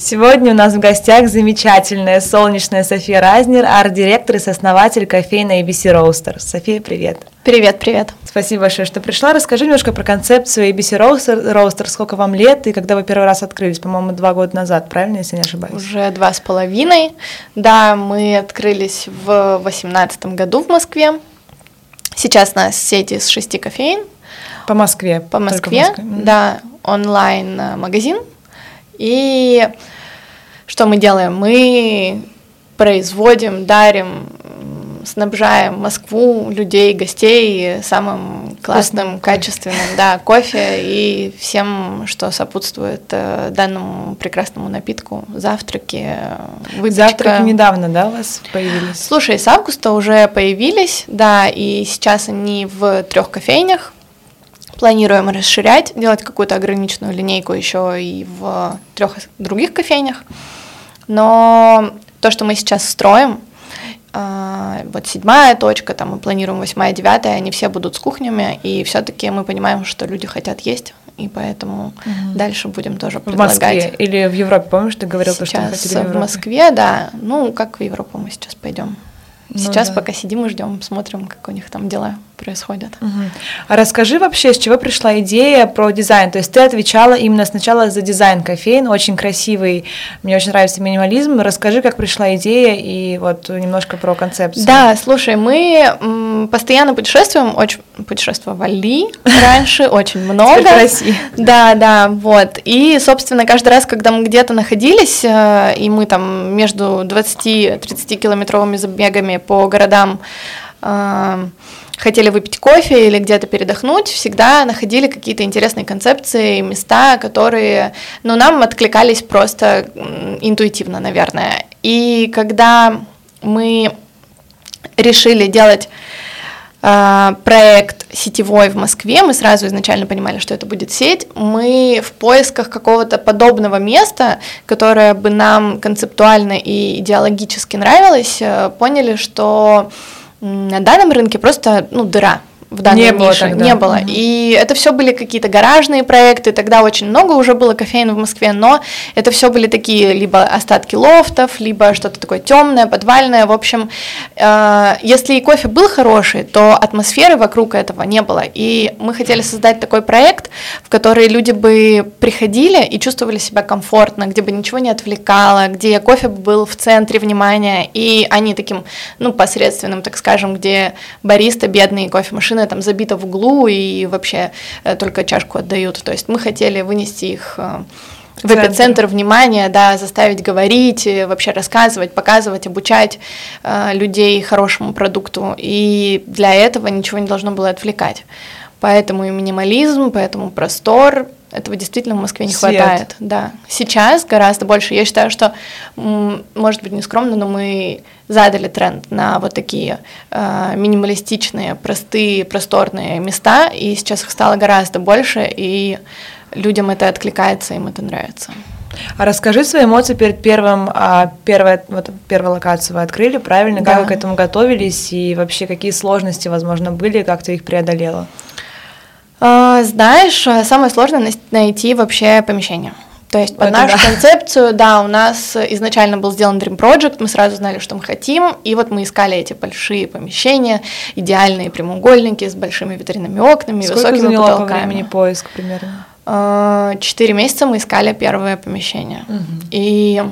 Сегодня у нас в гостях замечательная солнечная София Разнер, арт-директор и сооснователь кофейной ABC Roaster. София, привет. Привет, привет. Спасибо большое, что пришла. Расскажи немножко про концепцию ABC Roaster, Roaster. Сколько вам лет и когда вы первый раз открылись? По-моему, два года назад, правильно, если не ошибаюсь? Уже два с половиной. Да, мы открылись в восемнадцатом году в Москве. Сейчас у нас сети из шести кофеин. По Москве? По Москве, Москве. да. Онлайн-магазин. И что мы делаем? Мы производим, дарим, снабжаем Москву, людей, гостей самым классным, качественным, да, кофе и всем, что сопутствует э, данному прекрасному напитку. Завтраки, выпечка. Завтраки недавно, да, у вас появились? Слушай, с августа уже появились, да, и сейчас они в трех кофейнях. Планируем расширять, делать какую-то ограниченную линейку еще и в трех других кофейнях. Но то, что мы сейчас строим, а, вот седьмая точка, там мы планируем восьмая, девятая, они все будут с кухнями, и все-таки мы понимаем, что люди хотят есть, и поэтому угу. дальше будем тоже предлагать. В Москве или в Европе, помнишь, ты говорил, сейчас что мы хотели в, в Москве, да, ну как в Европу мы сейчас пойдем. Ну, сейчас да. пока сидим и ждем, смотрим, как у них там дела происходят. Угу. А расскажи вообще, с чего пришла идея про дизайн? То есть ты отвечала именно сначала за дизайн кофеин, очень красивый, мне очень нравится минимализм. Расскажи, как пришла идея и вот немножко про концепцию. Да, слушай, мы постоянно путешествуем, очень путешествовали раньше, очень много. в России. Да, да, вот. И, собственно, каждый раз, когда мы где-то находились, э, и мы там между 20-30 километровыми забегами по городам э, хотели выпить кофе или где-то передохнуть, всегда находили какие-то интересные концепции, места, которые, ну, нам откликались просто интуитивно, наверное. И когда мы решили делать э, проект сетевой в Москве, мы сразу изначально понимали, что это будет сеть, мы в поисках какого-то подобного места, которое бы нам концептуально и идеологически нравилось, э, поняли, что на данном рынке просто ну, дыра в данной не нише было тогда. не было. Угу. И это все были какие-то гаражные проекты, тогда очень много уже было кофеин в Москве, но это все были такие либо остатки лофтов, либо что-то такое темное, подвальное. В общем, э, если и кофе был хороший, то атмосферы вокруг этого не было. И мы хотели создать такой проект, в который люди бы приходили и чувствовали себя комфортно, где бы ничего не отвлекало, где кофе был в центре внимания, и они таким, ну, посредственным, так скажем, где бариста, бедные кофемашины машина там забита в углу и вообще э, только чашку отдают. То есть мы хотели вынести их э, в эпицентр внимания, да, заставить говорить, э, вообще рассказывать, показывать, обучать э, людей хорошему продукту. И для этого ничего не должно было отвлекать. Поэтому и минимализм, поэтому простор, этого действительно в Москве не Свет. хватает. Да. Сейчас гораздо больше. Я считаю, что, может быть, не скромно, но мы задали тренд на вот такие э, минималистичные, простые, просторные места, и сейчас их стало гораздо больше, и людям это откликается, им это нравится. А расскажи свои эмоции перед первым, а, первой, вот, первой локацией вы открыли, правильно? Да. Как вы к этому готовились и вообще какие сложности, возможно, были, как ты их преодолела? А, знаешь, а, самое сложное найти вообще помещение. То есть под Это нашу да. концепцию, да, у нас изначально был сделан Dream Project, мы сразу знали, что мы хотим, и вот мы искали эти большие помещения, идеальные прямоугольники с большими витринными окнами, Сколько высокими заняло потолками. по времени поиск примерно? А, четыре месяца мы искали первое помещение. Угу. И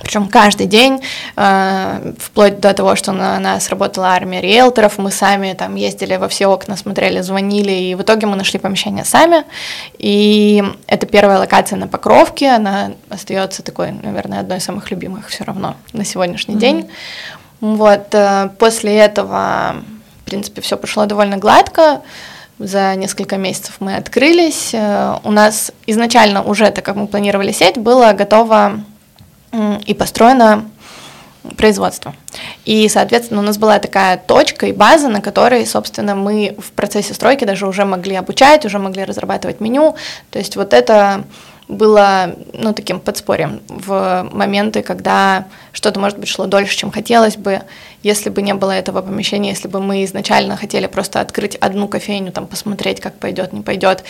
причем каждый день, э, вплоть до того, что на нас работала армия риэлторов, мы сами там ездили во все окна, смотрели, звонили, и в итоге мы нашли помещение сами. И это первая локация на Покровке, она остается такой, наверное, одной из самых любимых все равно на сегодняшний mm-hmm. день. Вот, э, после этого, в принципе, все прошло довольно гладко. За несколько месяцев мы открылись. Э, у нас изначально уже, так как мы планировали сеть, было готово и построено производство. И, соответственно, у нас была такая точка и база, на которой, собственно, мы в процессе стройки даже уже могли обучать, уже могли разрабатывать меню. То есть вот это было, ну, таким подспорьем в моменты, когда что-то, может быть, шло дольше, чем хотелось бы, если бы не было этого помещения, если бы мы изначально хотели просто открыть одну кофейню, там, посмотреть, как пойдет, не пойдет,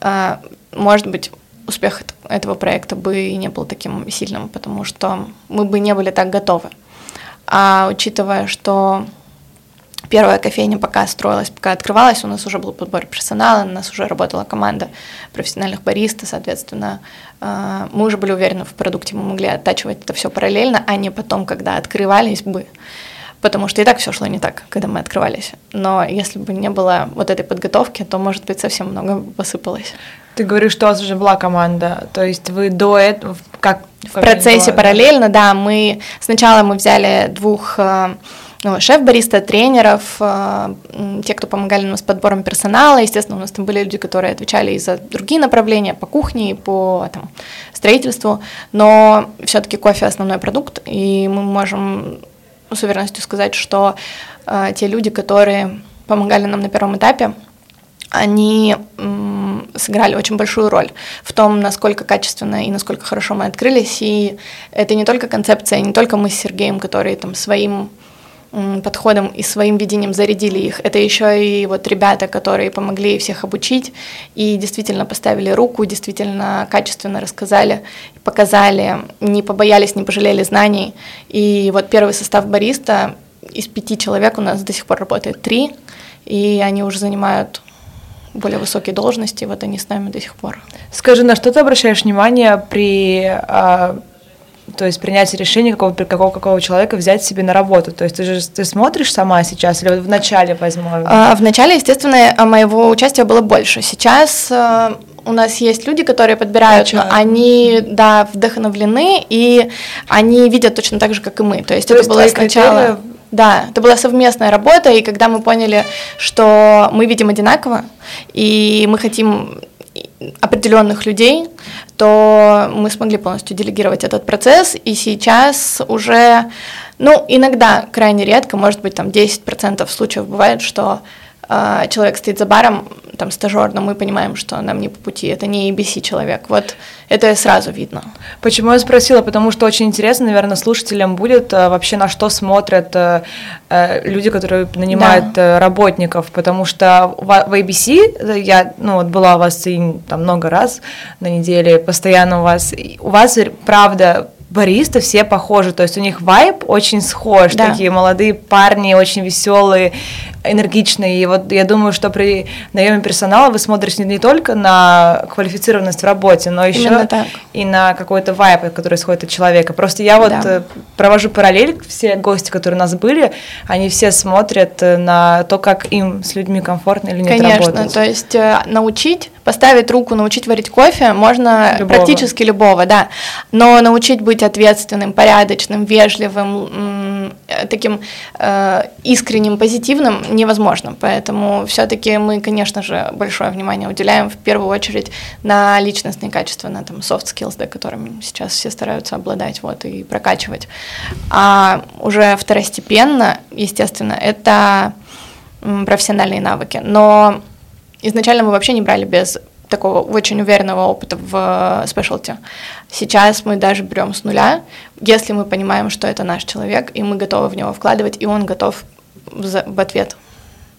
а, может быть, успех этого проекта бы не был таким сильным, потому что мы бы не были так готовы. А учитывая, что первая кофейня пока строилась, пока открывалась, у нас уже был подбор персонала, у нас уже работала команда профессиональных бариста, соответственно, э, мы уже были уверены в продукте, мы могли оттачивать это все параллельно, а не потом, когда открывались бы потому что и так все шло не так, когда мы открывались. Но если бы не было вот этой подготовки, то, может быть, совсем много посыпалось. Ты говоришь, что у вас уже была команда, то есть вы до этого как в процессе было? параллельно, да, мы сначала мы взяли двух э, ну, шеф-бариста, тренеров, э, те, кто помогали нам с подбором персонала. Естественно, у нас там были люди, которые отвечали и за другие направления, по кухне, и по там, строительству. Но все-таки кофе основной продукт, и мы можем с уверенностью сказать, что э, те люди, которые помогали нам на первом этапе, они сыграли очень большую роль в том, насколько качественно и насколько хорошо мы открылись. И это не только концепция, не только мы с Сергеем, которые там своим подходом и своим видением зарядили их. Это еще и вот ребята, которые помогли всех обучить и действительно поставили руку, действительно качественно рассказали, показали, не побоялись, не пожалели знаний. И вот первый состав бариста из пяти человек у нас до сих пор работает три, и они уже занимают более высокие должности, вот они с нами до сих пор. Скажи, на что ты обращаешь внимание при а, то есть принятие решения какого, какого, какого человека взять себе на работу. То есть ты же ты смотришь сама сейчас или в начале возможно? А, в начале, естественно, моего участия было больше. Сейчас а, у нас есть люди, которые подбирают, но они, да, вдохновлены, и они видят точно так же, как и мы. То есть То это есть было сначала... Критерии... Да, это была совместная работа, и когда мы поняли, что мы видим одинаково, и мы хотим определенных людей, то мы смогли полностью делегировать этот процесс, и сейчас уже, ну, иногда, крайне редко, может быть, там 10% случаев бывает, что человек стоит за баром, там стажер, но мы понимаем, что нам не по пути, это не ABC человек. Вот это сразу видно. Почему я спросила? Потому что очень интересно, наверное, слушателям будет а, вообще на что смотрят а, а, люди, которые нанимают да. работников, потому что в, в ABC я, ну вот была у вас и, там много раз на неделе, постоянно у вас, у вас правда баристы все похожи, то есть у них вайб очень схож, да. такие молодые парни, очень веселые, энергичные. И вот я думаю, что при наеме персонала вы смотрите не только на квалифицированность в работе, но еще и на какой-то вайб, который исходит от человека. Просто я вот да. Э, провожу параллель, все гости, которые у нас были, они все смотрят э, на то, как им с людьми комфортно или нет Конечно, работать. Конечно, то есть э, научить поставить руку, научить варить кофе можно любого. практически любого, да. Но научить быть ответственным, порядочным, вежливым, таким э, искренним, позитивным невозможно. Поэтому все-таки мы, конечно же, большое внимание уделяем в первую очередь на личностные качества, на там soft skills, да, которыми сейчас все стараются обладать вот, и прокачивать. А уже второстепенно, естественно, это профессиональные навыки. Но изначально мы вообще не брали без такого очень уверенного опыта в спешлти. Сейчас мы даже берем с нуля, если мы понимаем, что это наш человек, и мы готовы в него вкладывать, и он готов в ответ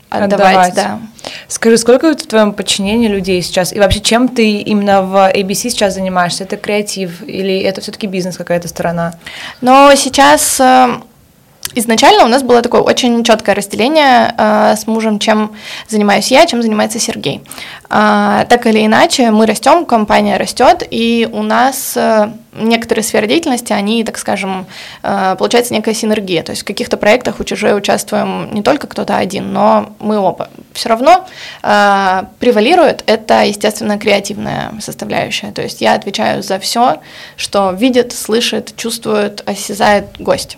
отдавать, отдавать. да. Скажи, сколько в твоем подчинении людей сейчас? И вообще, чем ты именно в ABC сейчас занимаешься? Это креатив или это все-таки бизнес какая-то сторона? Но сейчас э, Изначально у нас было такое очень четкое разделение э, с мужем, чем занимаюсь я, чем занимается Сергей. Э, так или иначе, мы растем, компания растет, и у нас э, некоторые сферы деятельности, они, так скажем, э, получается некая синергия. То есть в каких-то проектах уже участвуем не только кто-то один, но мы оба. Все равно превалирует это, естественно, креативная составляющая. То есть я отвечаю за все, что видит, слышит, чувствует, осязает гость.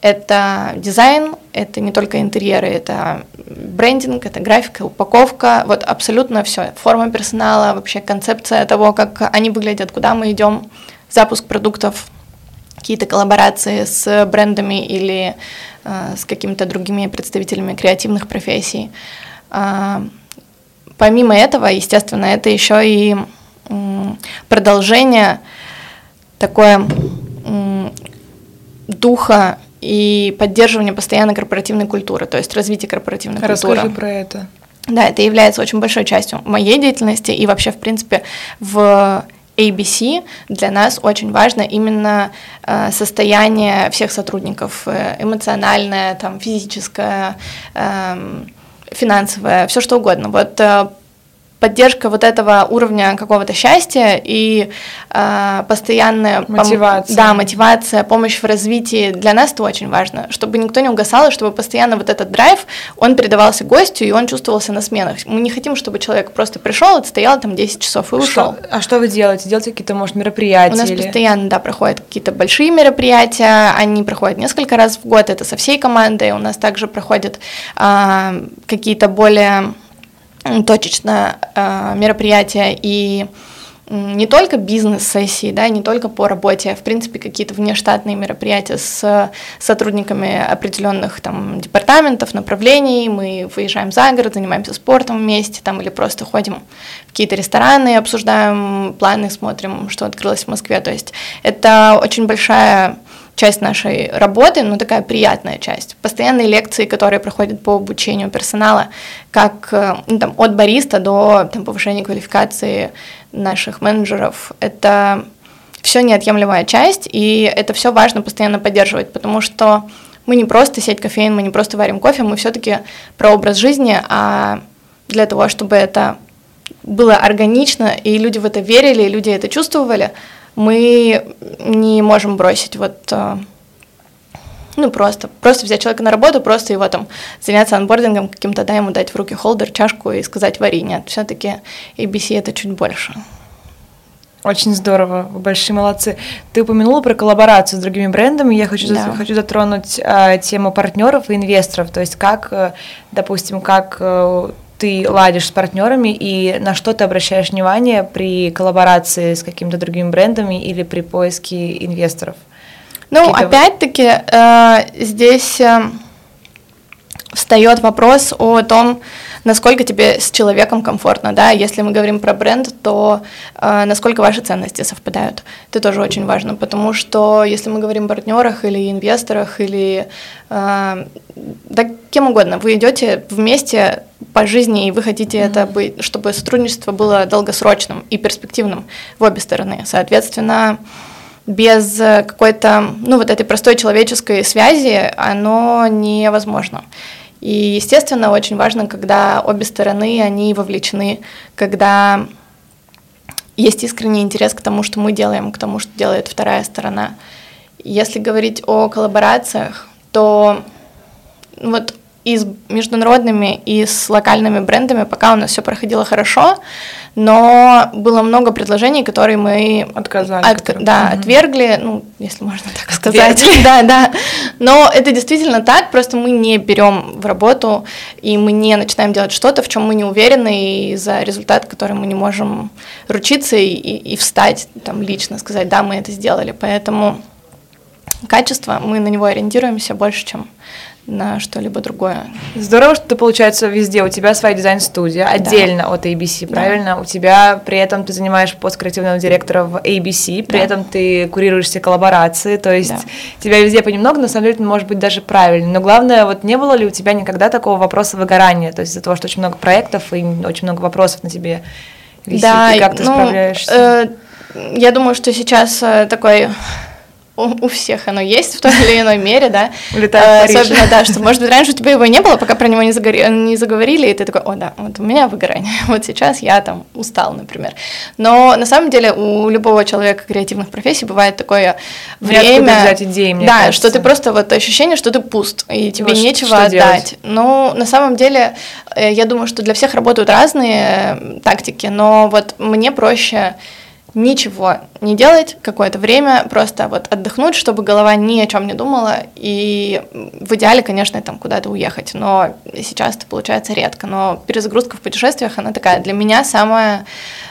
Это дизайн, это не только интерьеры, это брендинг, это графика, упаковка, вот абсолютно все. Форма персонала, вообще концепция того, как они выглядят, куда мы идем, запуск продуктов, какие-то коллаборации с брендами или э, с какими-то другими представителями креативных профессий. Э, помимо этого, естественно, это еще и э, продолжение такое духа и поддерживание постоянной корпоративной культуры, то есть развитие корпоративной Расскажи культуры. Расскажи про это. Да, это является очень большой частью моей деятельности и вообще, в принципе, в ABC для нас очень важно именно э, состояние всех сотрудников, э, эмоциональное, там, физическое, э, финансовое, все что угодно. Вот э, поддержка вот этого уровня какого-то счастья и э, постоянная мотивация. Пом- да, мотивация, помощь в развитии для нас это очень важно, чтобы никто не угасал, и чтобы постоянно вот этот драйв, он передавался гостю, и он чувствовался на сменах. Мы не хотим, чтобы человек просто пришел, отстоял там 10 часов и ушел. Что, а что вы делаете? Делаете какие-то, может, мероприятия? У нас или... постоянно, да, проходят какие-то большие мероприятия, они проходят несколько раз в год, это со всей командой, у нас также проходят э, какие-то более точечно э, мероприятия и не только бизнес-сессии, да, не только по работе, а в принципе какие-то внештатные мероприятия с сотрудниками определенных там департаментов, направлений, мы выезжаем за город, занимаемся спортом вместе там или просто ходим в какие-то рестораны, обсуждаем планы, смотрим, что открылось в Москве, то есть это очень большая часть нашей работы, но такая приятная часть. Постоянные лекции, которые проходят по обучению персонала, как э, ну, там, от бариста до там, повышения квалификации наших менеджеров, это все неотъемлемая часть, и это все важно постоянно поддерживать, потому что мы не просто сеть кофеин, мы не просто варим кофе, мы все-таки про образ жизни, а для того, чтобы это было органично, и люди в это верили, и люди это чувствовали, мы не можем бросить вот э, ну, просто, просто взять человека на работу, просто его там заняться анбордингом каким-то, да, ему дать в руки холдер, чашку и сказать вари. Нет, все-таки ABC это чуть больше. Очень здорово, вы большие молодцы. Ты упомянула про коллаборацию с другими брендами. Я хочу, да. хочу затронуть а, тему партнеров и инвесторов. То есть как, э, допустим, как э, ты ладишь с партнерами и на что ты обращаешь внимание при коллаборации с какими-то другими брендами или при поиске инвесторов? Ну, опять-таки, э, здесь э, встает вопрос о том, насколько тебе с человеком комфортно, да, если мы говорим про бренд, то э, насколько ваши ценности совпадают, это тоже очень важно, потому что если мы говорим о партнерах или инвесторах или э, да кем угодно, вы идете вместе по жизни и вы хотите mm-hmm. это быть, чтобы сотрудничество было долгосрочным и перспективным в обе стороны, соответственно без какой-то, ну, вот этой простой человеческой связи оно невозможно. И, естественно, очень важно, когда обе стороны, они вовлечены, когда есть искренний интерес к тому, что мы делаем, к тому, что делает вторая сторона. Если говорить о коллаборациях, то вот и с международными, и с локальными брендами пока у нас все проходило хорошо, но было много предложений, которые мы отказали, от, которые... да, угу. отвергли, ну, если можно так сказать, да, да. Но это действительно так, просто мы не берем в работу и мы не начинаем делать что-то, в чем мы не уверены и за результат, который мы не можем ручиться и, и, и встать там лично, сказать, да, мы это сделали, поэтому качество мы на него ориентируемся больше, чем на что-либо другое. Здорово, что ты, получается, везде. У тебя своя дизайн-студия, отдельно да. от ABC, правильно? Да. У тебя при этом ты занимаешь пост креативного директора в ABC, при да. этом ты курируешь все коллаборации, то есть да. тебя везде понемногу, на самом деле, может быть даже правильно. Но главное, вот не было ли у тебя никогда такого вопроса выгорания, то есть из-за того, что очень много проектов и очень много вопросов на тебе висит, да, и как ты ну, справляешься? Э, я думаю, что сейчас э, такой у, всех оно есть в той или иной мере, да. Улетает э, Особенно, да, что, может быть, раньше у тебя его не было, пока про него не, загори, не заговорили, и ты такой, о, да, вот у меня выгорание, вот сейчас я там устал, например. Но на самом деле у любого человека креативных профессий бывает такое время... взять идеи, мне Да, кажется. что ты просто, вот ощущение, что ты пуст, и тебе вот нечего что отдать. Делать? Ну, на самом деле, э, я думаю, что для всех работают разные э, тактики, но вот мне проще ничего не делать какое-то время, просто вот отдохнуть, чтобы голова ни о чем не думала, и в идеале, конечно, там куда-то уехать, но сейчас это получается редко, но перезагрузка в путешествиях, она такая для меня самая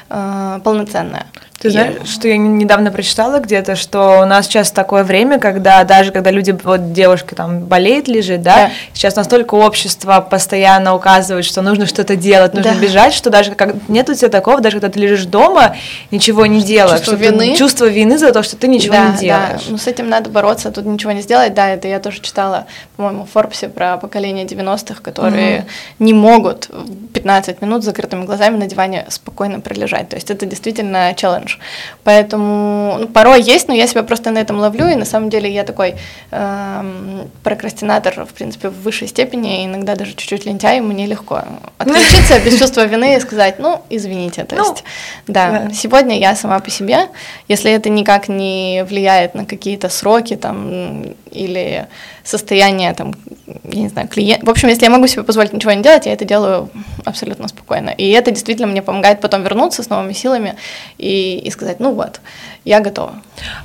э, полноценная. Ты знаешь, я... что я недавно прочитала где-то, что у нас сейчас такое время, когда даже когда люди, вот девушка там болеет, лежит, да, да. сейчас настолько общество постоянно указывает, что нужно что-то делать, нужно да. бежать, что даже как нет у тебя такого, даже когда ты лежишь дома, ничего не делаешь. Чувство вины. Чувство вины за то, что ты ничего да, не делаешь. Да. Ну, с этим надо бороться, тут ничего не сделать. Да, это я тоже читала, по-моему, в Форбсе про поколение 90-х, которые угу. не могут 15 минут с закрытыми глазами на диване спокойно пролежать. То есть это действительно челлендж меньше. Поэтому ну, порой есть, но я себя просто на этом ловлю, и на самом деле я такой э, прокрастинатор, в принципе, в высшей степени, иногда даже чуть-чуть лентяй, и мне легко отключиться без чувства вины и сказать, ну, извините, то ну, есть, да, сегодня я сама по себе, если это никак не влияет на какие-то сроки там или состояние там, я не знаю, клиент. В общем, если я могу себе позволить ничего не делать, я это делаю абсолютно спокойно. И это действительно мне помогает потом вернуться с новыми силами и, и сказать, ну вот, я готова.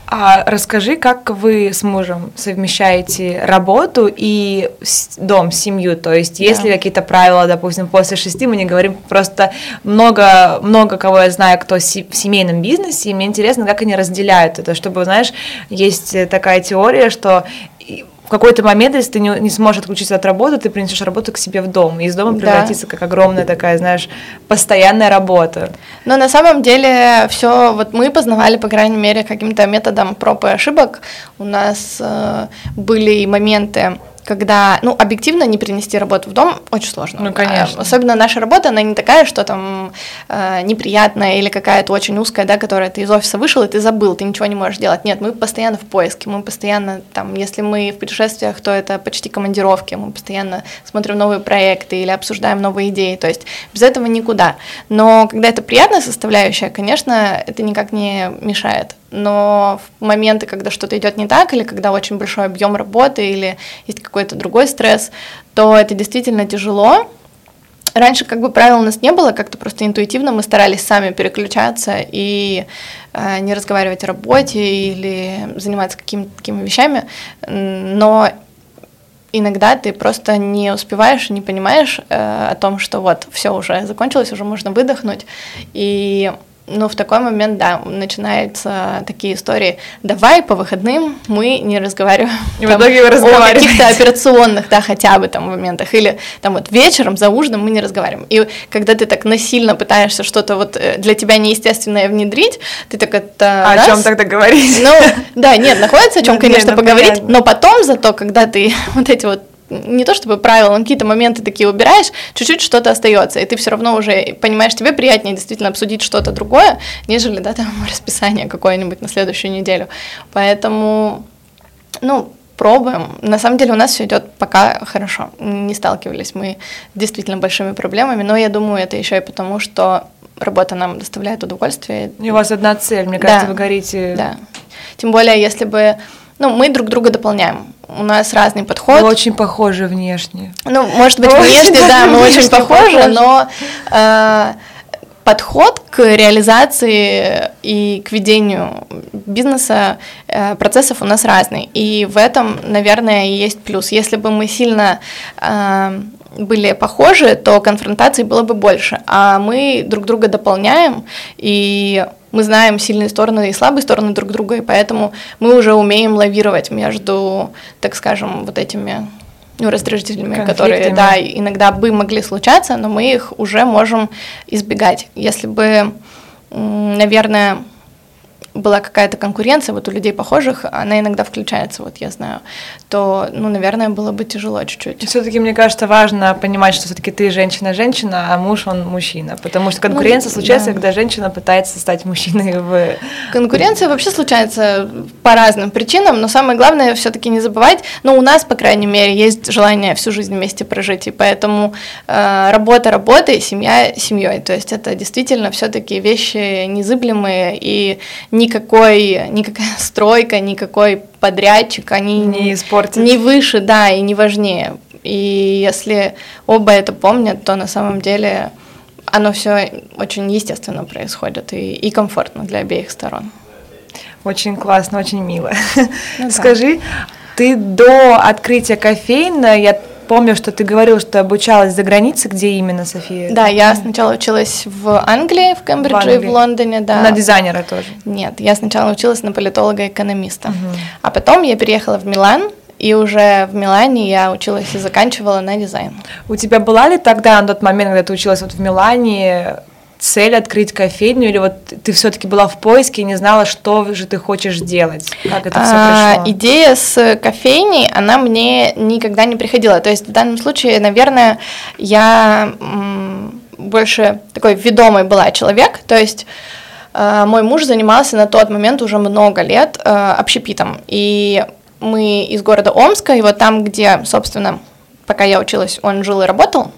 А расскажи, как вы с мужем совмещаете работу и дом, семью? То есть, есть да. ли какие-то правила, допустим, после шести, мы не говорим, просто много, много кого я знаю, кто в семейном бизнесе, и мне интересно, как они разделяют это, чтобы, знаешь, есть такая теория, что в какой-то момент, если ты не, не сможешь отключиться от работы, ты принесешь работу к себе в дом, и из дома превратится да. как огромная такая, знаешь, постоянная работа. Но на самом деле все, вот мы познавали, по крайней мере, каким-то методом проб и ошибок. У нас э, были моменты, когда, ну, объективно не принести работу в дом очень сложно. Ну, конечно. Особенно наша работа, она не такая, что там э, неприятная или какая-то очень узкая, да, которая ты из офиса вышел, и ты забыл, ты ничего не можешь делать. Нет, мы постоянно в поиске, мы постоянно там, если мы в путешествиях, то это почти командировки, мы постоянно смотрим новые проекты или обсуждаем новые идеи, то есть без этого никуда. Но когда это приятная составляющая, конечно, это никак не мешает но в моменты, когда что-то идет не так, или когда очень большой объем работы, или есть какой-то другой стресс, то это действительно тяжело. Раньше как бы правил у нас не было, как-то просто интуитивно мы старались сами переключаться и э, не разговаривать о работе или заниматься какими-то такими вещами, но иногда ты просто не успеваешь, не понимаешь э, о том, что вот все уже закончилось, уже можно выдохнуть, и ну, в такой момент, да, начинаются такие истории. Давай по выходным мы не разговариваем И там, вы о каких-то операционных, да, хотя бы там моментах. Или там вот вечером за ужином мы не разговариваем. И когда ты так насильно пытаешься что-то вот э, для тебя неестественное внедрить, ты так это... А раз, о чем тогда говорить? Ну, да, нет, находится о чем, конечно, ну, поговорить, но потом зато, когда ты вот эти вот не то чтобы правила, но какие-то моменты такие убираешь, чуть-чуть что-то остается, и ты все равно уже понимаешь, тебе приятнее действительно обсудить что-то другое, нежели, да, там расписание какое-нибудь на следующую неделю. Поэтому, ну, пробуем. На самом деле у нас все идет пока хорошо. Не сталкивались мы с действительно большими проблемами, но я думаю, это еще и потому, что работа нам доставляет удовольствие. И у вас одна цель, мне кажется, да, вы горите. Да. Тем более, если бы ну, мы друг друга дополняем. У нас разный подход. Мы очень похожи внешне. Ну, может быть, внешне, да, мы очень похожи, но э, подход к реализации и к ведению бизнеса, э, процессов у нас разный. И в этом, наверное, и есть плюс. Если бы мы сильно э, были похожи, то конфронтаций было бы больше. А мы друг друга дополняем, и мы знаем сильные стороны и слабые стороны друг друга, и поэтому мы уже умеем лавировать между, так скажем, вот этими ну, раздражителями, которые, да, иногда бы могли случаться, но мы их уже можем избегать. Если бы, наверное, была какая-то конкуренция, вот у людей похожих, она иногда включается, вот я знаю, то, ну, наверное, было бы тяжело чуть-чуть. Все-таки, мне кажется, важно понимать, что все-таки ты женщина-женщина, а муж он мужчина, потому что конкуренция ну, случается, да. когда женщина пытается стать мужчиной в... Конкуренция вообще случается по разным причинам, но самое главное все-таки не забывать, ну, у нас, по крайней мере, есть желание всю жизнь вместе прожить, и поэтому э, работа работой, семья семьей, то есть это действительно все-таки вещи незыблемые и не никакой, никакая стройка, никакой подрядчик, они не испортят. Не выше, да, и не важнее. И если оба это помнят, то на самом деле оно все очень естественно происходит и, и комфортно для обеих сторон. Очень классно, очень мило. Ну, Скажи, да. ты до открытия кофейна, я Помню, что ты говорил, что обучалась за границей, где именно, София? Да, я сначала училась в Англии, в Кембридже в и в Лондоне, да. На дизайнера тоже? Нет, я сначала училась на политолога-экономиста, угу. а потом я переехала в Милан, и уже в Милане я училась и заканчивала на дизайн. У тебя была ли тогда, на тот момент, когда ты училась вот в Милане, цель открыть кофейню, или вот ты все-таки была в поиске и не знала, что же ты хочешь делать? Как это все а, пришло? Идея с кофейней, она мне никогда не приходила. То есть в данном случае, наверное, я больше такой ведомый была человек, то есть э, мой муж занимался на тот момент уже много лет э, общепитом. И мы из города Омска, и вот там, где, собственно, пока я училась, он жил и работал,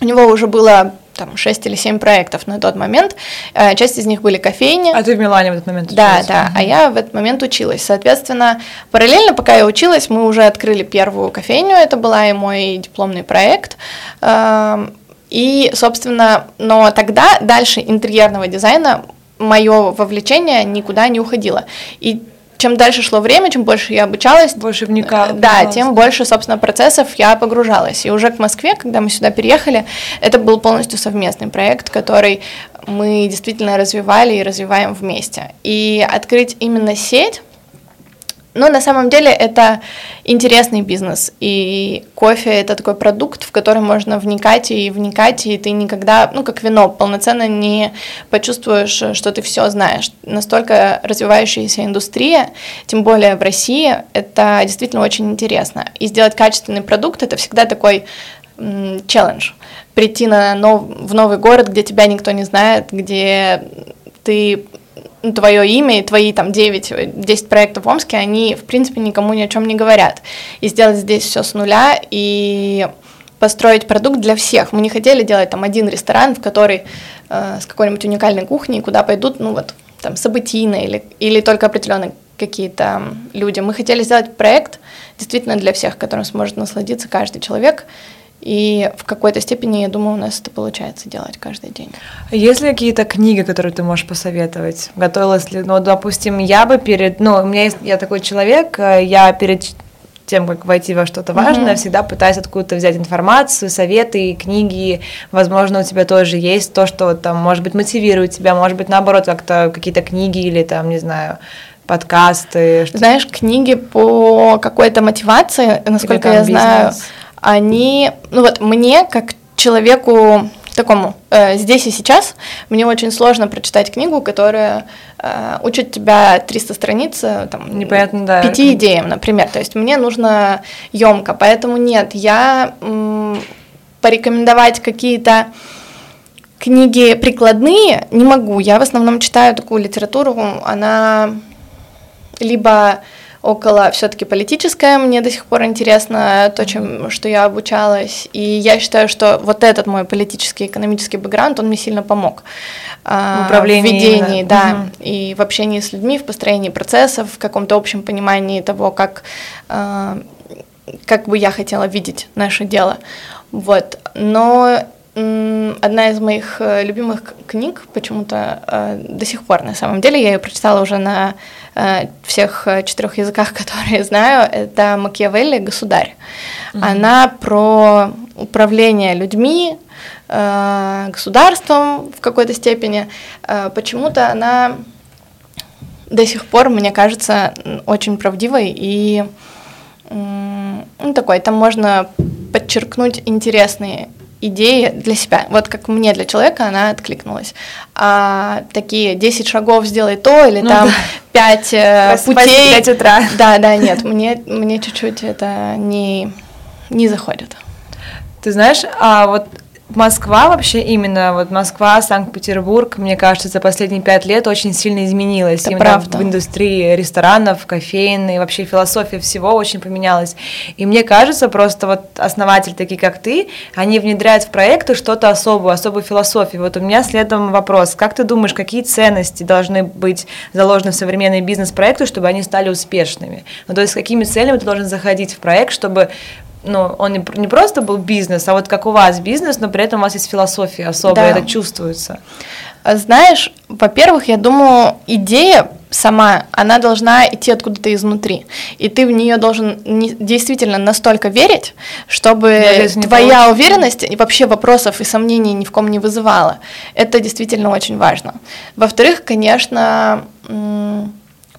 у него уже было там 6 или 7 проектов на тот момент. Э, часть из них были кофейни. А ты в Милане в этот момент училась? Да, да. А я в этот момент училась. Соответственно, параллельно, пока я училась, мы уже открыли первую кофейню. Это была и мой дипломный проект. Эм, и, собственно, но тогда дальше интерьерного дизайна мое вовлечение никуда не уходило. И чем дальше шло время, чем больше я обучалась, больше вникала. Да, тем больше, собственно, процессов я погружалась. И уже к Москве, когда мы сюда переехали, это был полностью совместный проект, который мы действительно развивали и развиваем вместе. И открыть именно сеть но на самом деле это интересный бизнес, и кофе это такой продукт, в который можно вникать и вникать, и ты никогда, ну как вино, полноценно не почувствуешь, что ты все знаешь. Настолько развивающаяся индустрия, тем более в России, это действительно очень интересно. И сделать качественный продукт это всегда такой челлендж. Прийти на нов, в новый город, где тебя никто не знает, где ты твое имя и твои там 9-10 проектов в Омске, они, в принципе, никому ни о чем не говорят. И сделать здесь все с нуля и построить продукт для всех. Мы не хотели делать там один ресторан, в который э, с какой-нибудь уникальной кухней, куда пойдут, ну вот, там, событийные или, или только определенные какие-то люди. Мы хотели сделать проект действительно для всех, которым сможет насладиться каждый человек, и в какой-то степени, я думаю, у нас это получается делать каждый день. Есть ли какие-то книги, которые ты можешь посоветовать? Готовилась ли, ну, допустим, я бы перед, ну, у меня есть, я такой человек, э, я перед тем, как войти во что-то важное, mm-hmm. всегда пытаюсь откуда-то взять информацию, советы, книги. Возможно, у тебя тоже есть то, что там, может быть, мотивирует тебя, может быть, наоборот, как-то какие-то книги или там, не знаю, подкасты. Знаешь, книги по какой-то мотивации, насколько я бизнес. знаю, они, ну вот мне, как человеку такому э, здесь и сейчас, мне очень сложно прочитать книгу, которая э, учит тебя 300 страниц, э, там, Непонятно, да. пяти идеям, например. То есть мне нужно емко, поэтому нет, я м, порекомендовать какие-то книги прикладные не могу. Я в основном читаю такую литературу, она либо около все-таки политическое. Мне до сих пор интересно то, чем, что я обучалась. И я считаю, что вот этот мой политический, экономический бэкграунд, он мне сильно помог. А, в управлении. В ведении, да. Угу. И в общении с людьми, в построении процессов, в каком-то общем понимании того, как, а, как бы я хотела видеть наше дело. Вот. Но одна из моих э, любимых книг почему-то э, до сих пор, на самом деле, я ее прочитала уже на э, всех четырех языках, которые знаю, это Макиавелли «Государь». Mm-hmm. Она про управление людьми, государством в какой-то степени. Почему-то она до сих пор, мне кажется, очень правдивой и ну, такой, там можно подчеркнуть интересные идеи для себя. Вот как мне, для человека, она откликнулась. А такие 10 шагов сделай то, или ну, там да. 5 э, путей. 5 утра. Да, да, нет, мне, мне чуть-чуть это не, не заходит. Ты знаешь, а вот Москва вообще именно, вот Москва, Санкт-Петербург, мне кажется, за последние пять лет очень сильно изменилась. Это именно правда. в индустрии ресторанов, кофеин и вообще философия всего очень поменялась. И мне кажется, просто вот основатели такие, как ты, они внедряют в проекты что-то особое, особую философию. Вот у меня следом вопрос, как ты думаешь, какие ценности должны быть заложены в современные бизнес-проекты, чтобы они стали успешными? Ну, то есть с какими целями ты должен заходить в проект, чтобы ну, он не, не просто был бизнес, а вот как у вас бизнес, но при этом у вас есть философия особая, да. это чувствуется. Знаешь, во-первых, я думаю, идея сама, она должна идти откуда-то изнутри. И ты в нее должен не, действительно настолько верить, чтобы твоя получится. уверенность и вообще вопросов и сомнений ни в ком не вызывала. Это действительно очень важно. Во-вторых, конечно,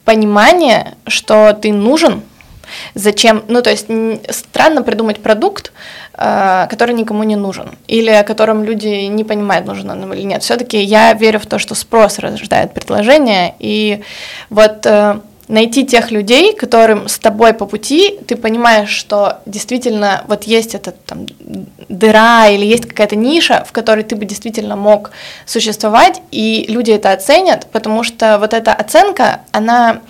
понимание, что ты нужен Зачем? Ну, то есть странно придумать продукт, э, который никому не нужен, или о котором люди не понимают, нужен он или нет. Все-таки я верю в то, что спрос рождает предложение, и вот э, найти тех людей, которым с тобой по пути, ты понимаешь, что действительно вот есть эта там дыра или есть какая-то ниша, в которой ты бы действительно мог существовать, и люди это оценят, потому что вот эта оценка, она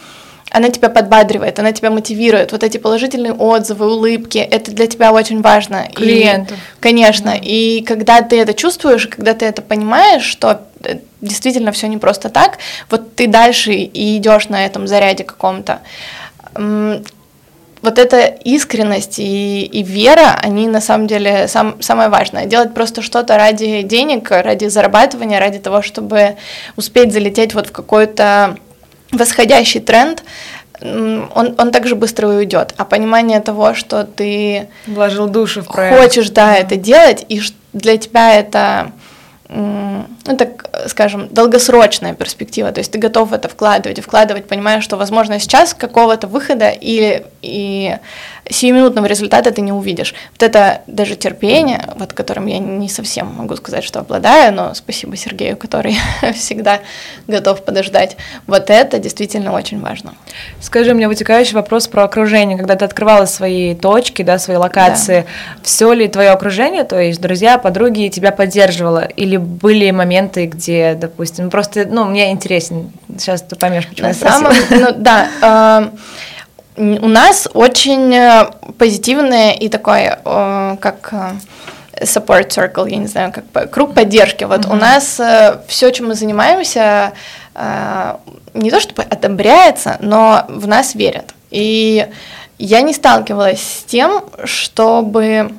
она тебя подбадривает, она тебя мотивирует. Вот эти положительные отзывы, улыбки, это для тебя очень важно. Клиентов. И, конечно. Mm. И когда ты это чувствуешь, когда ты это понимаешь, что э, действительно все не просто так, вот ты дальше и идешь на этом заряде каком-то. Вот эта искренность и, и вера, они на самом деле сам, самое важное. Делать просто что-то ради денег, ради зарабатывания, ради того, чтобы успеть залететь вот в какой-то восходящий тренд, он, он также быстро уйдет. А понимание того, что ты вложил душу в проект, хочешь, да, это делать, и для тебя это ну, так скажем, долгосрочная перспектива, то есть ты готов в это вкладывать и вкладывать, понимая, что, возможно, сейчас какого-то выхода или и сиюминутного результата ты не увидишь. Вот это даже терпение, вот которым я не совсем могу сказать, что обладаю, но спасибо Сергею, который всегда готов подождать. Вот это действительно очень важно. Скажи мне вытекающий вопрос про окружение. Когда ты открывала свои точки, да, свои локации, да. все ли твое окружение, то есть друзья, подруги тебя поддерживало? Или были моменты, где, допустим, просто, ну, мне интересен, сейчас ты поймешь, почему На самом, ну, да, э, у нас очень э, позитивный и такой, э, как support circle, я не знаю, как круг поддержки. Вот mm-hmm. у нас все, чем мы занимаемся, не то чтобы одобряется, но в нас верят. И я не сталкивалась с тем, чтобы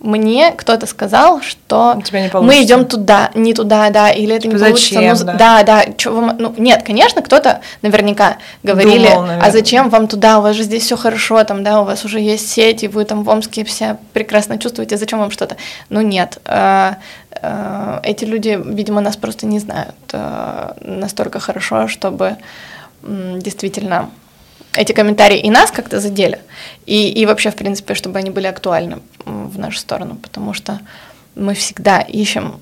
мне кто-то сказал, что мы идем туда, не туда, да, или это типа не получится. Зачем, ну, да, да, да чё вам, ну, нет, конечно, кто-то наверняка говорили, Думал, а зачем вам туда, у вас же здесь все хорошо, там, да, у вас уже есть сеть, и вы там в Омске все прекрасно чувствуете, зачем вам что-то? Ну нет, э, э, эти люди, видимо, нас просто не знают э, настолько хорошо, чтобы действительно эти комментарии и нас как-то задели, и, и вообще, в принципе, чтобы они были актуальны в нашу сторону, потому что мы всегда ищем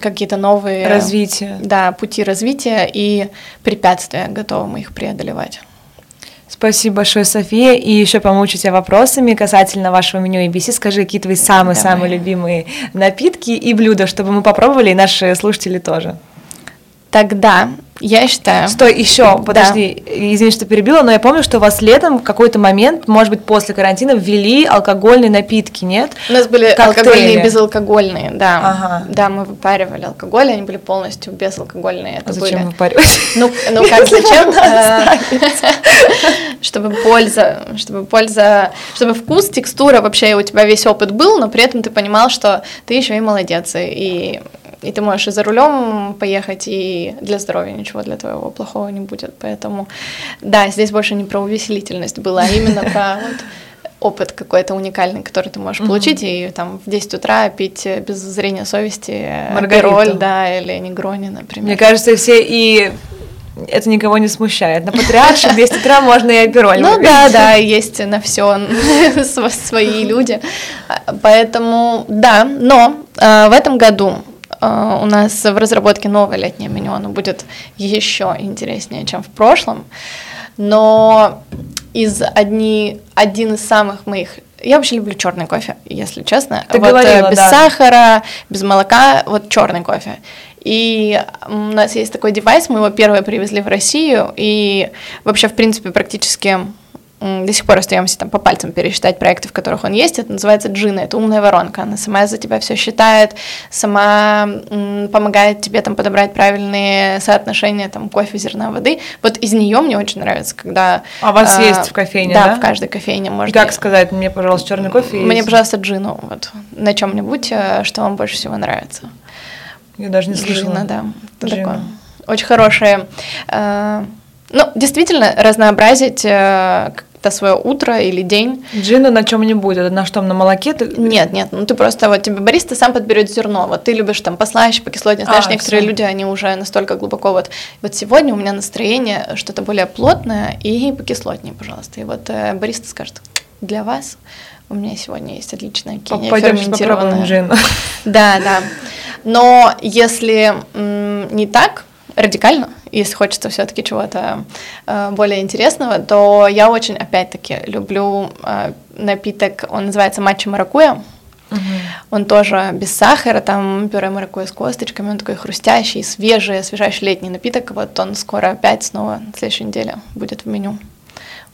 какие-то новые развития. Да, пути развития и препятствия, готовы мы их преодолевать. Спасибо большое, София. И еще помучу тебя вопросами касательно вашего меню ABC. Скажи, какие твои самые-самые любимые напитки и блюда, чтобы мы попробовали, и наши слушатели тоже. Тогда я считаю. Стой, еще, подожди, да. извини, что перебила, но я помню, что у вас летом в какой-то момент, может быть, после карантина, ввели алкогольные напитки, нет? У нас были Коктейли. алкогольные и безалкогольные, да. Ага. Да, мы выпаривали алкоголь, они были полностью безалкогольные. Это а зачем были... выпаривать? Ну, ну как зачем? Э, чтобы польза, чтобы польза, чтобы вкус, текстура, вообще у тебя весь опыт был, но при этом ты понимал, что ты еще и молодец, и и ты можешь и за рулем поехать, и для здоровья ничего для твоего плохого не будет. Поэтому, да, здесь больше не про увеселительность было, а именно про вот опыт какой-то уникальный, который ты можешь получить, и там в 10 утра пить без зрения совести Маргароль, да, или негрони, например. Мне кажется, все и это никого не смущает. На патриарше в 10 утра можно и апероль. Ну да, да, есть на все свои люди. Поэтому да, но э, в этом году у нас в разработке новое летнее меню, оно будет еще интереснее, чем в прошлом. Но из одни, один из самых моих я вообще люблю черный кофе, если честно. Ты вот говорила, без да. сахара, без молока, вот черный кофе. И у нас есть такой девайс, мы его первые привезли в Россию, и вообще, в принципе, практически до сих пор остаемся там по пальцам пересчитать проекты, в которых он есть. Это называется Джина, это умная воронка. Она сама за тебя все считает, сама помогает тебе там подобрать правильные соотношения там кофе, зерна, воды. Вот из нее мне очень нравится, когда. А у вас а, есть в кофейне, да? Да, в каждой кофейне можно. Как сказать, мне, пожалуйста, черный кофе. Мне, пожалуйста, Джину, вот на чем-нибудь, э, что вам больше всего нравится. Я даже не слышала. Джина, да. Джина. Такое. Очень хорошее. Э, ну, действительно, разнообразить э, это свое утро или день. Джина на чем-нибудь, это на что, на молоке? Ты... Нет, нет, ну ты просто вот тебе бариста сам подберет зерно, вот ты любишь там послаще, покислотнее, знаешь, а, некоторые все. люди, они уже настолько глубоко вот, вот сегодня у меня настроение что-то более плотное и покислотнее, пожалуйста, и вот э, бариста скажет, для вас у меня сегодня есть отличная кения ферментированная. джин. Да, да. Но если м, не так, радикально, если хочется все-таки чего-то э, более интересного, то я очень, опять-таки, люблю э, напиток, он называется матча маракуя. Угу. Он тоже без сахара, там пюре маракуйя с косточками, он такой хрустящий, свежий, освежающий летний напиток. Вот он скоро опять снова на следующей неделе будет в меню.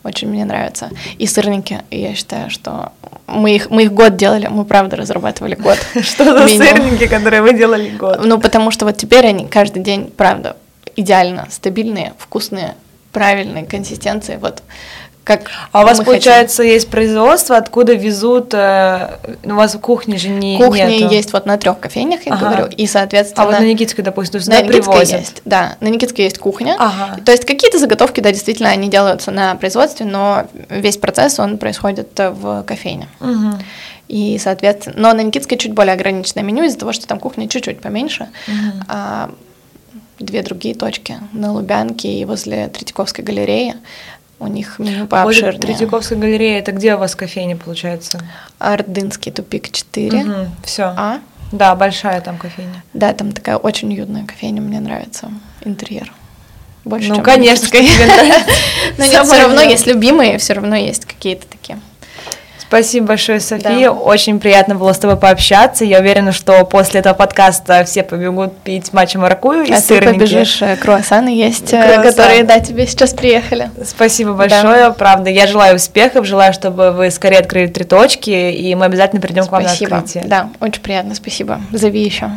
Очень мне нравится. И сырники, я считаю, что мы их, мы их год делали, мы правда разрабатывали год. Что за сырники, которые вы делали год? Ну, потому что вот теперь они каждый день, правда, идеально стабильные, вкусные, правильной консистенции. Вот как а у вас, получается, хотим. есть производство, откуда везут, э, у вас в кухне же не Кухня нету. есть вот на трех кофейнях, я ага. говорю, и, соответственно... А вот на Никитской, допустим, на Никитской есть, да, на Никитской есть кухня, ага. то есть какие-то заготовки, да, действительно, они делаются на производстве, но весь процесс, он происходит в кофейне. Угу. И, соответственно, но на Никитской чуть более ограниченное меню из-за того, что там кухня чуть-чуть поменьше, угу. а две другие точки на Лубянке и возле Третьяковской галереи, у них меню пообширнее. Вот Третьяковская галерея, это где у вас кофейня получается? Ордынский тупик 4. Угу, все. А? Да, большая там кофейня. Да, там такая очень уютная кофейня, мне нравится интерьер. Больше, ну, конечно, тебе нравится. Но нет, все равно есть любимые, все равно есть какие-то такие. Спасибо большое, София. Да. Очень приятно было с тобой пообщаться. Я уверена, что после этого подкаста все побегут пить матча маракую и а сырники. ты побежишь, э, круассаны есть, э, Круассан. которые, да, тебе сейчас приехали. Спасибо большое, да. правда. Я желаю успехов, желаю, чтобы вы скорее открыли три точки, и мы обязательно придем спасибо. к вам на открытие. Да, очень приятно, спасибо. Зови еще.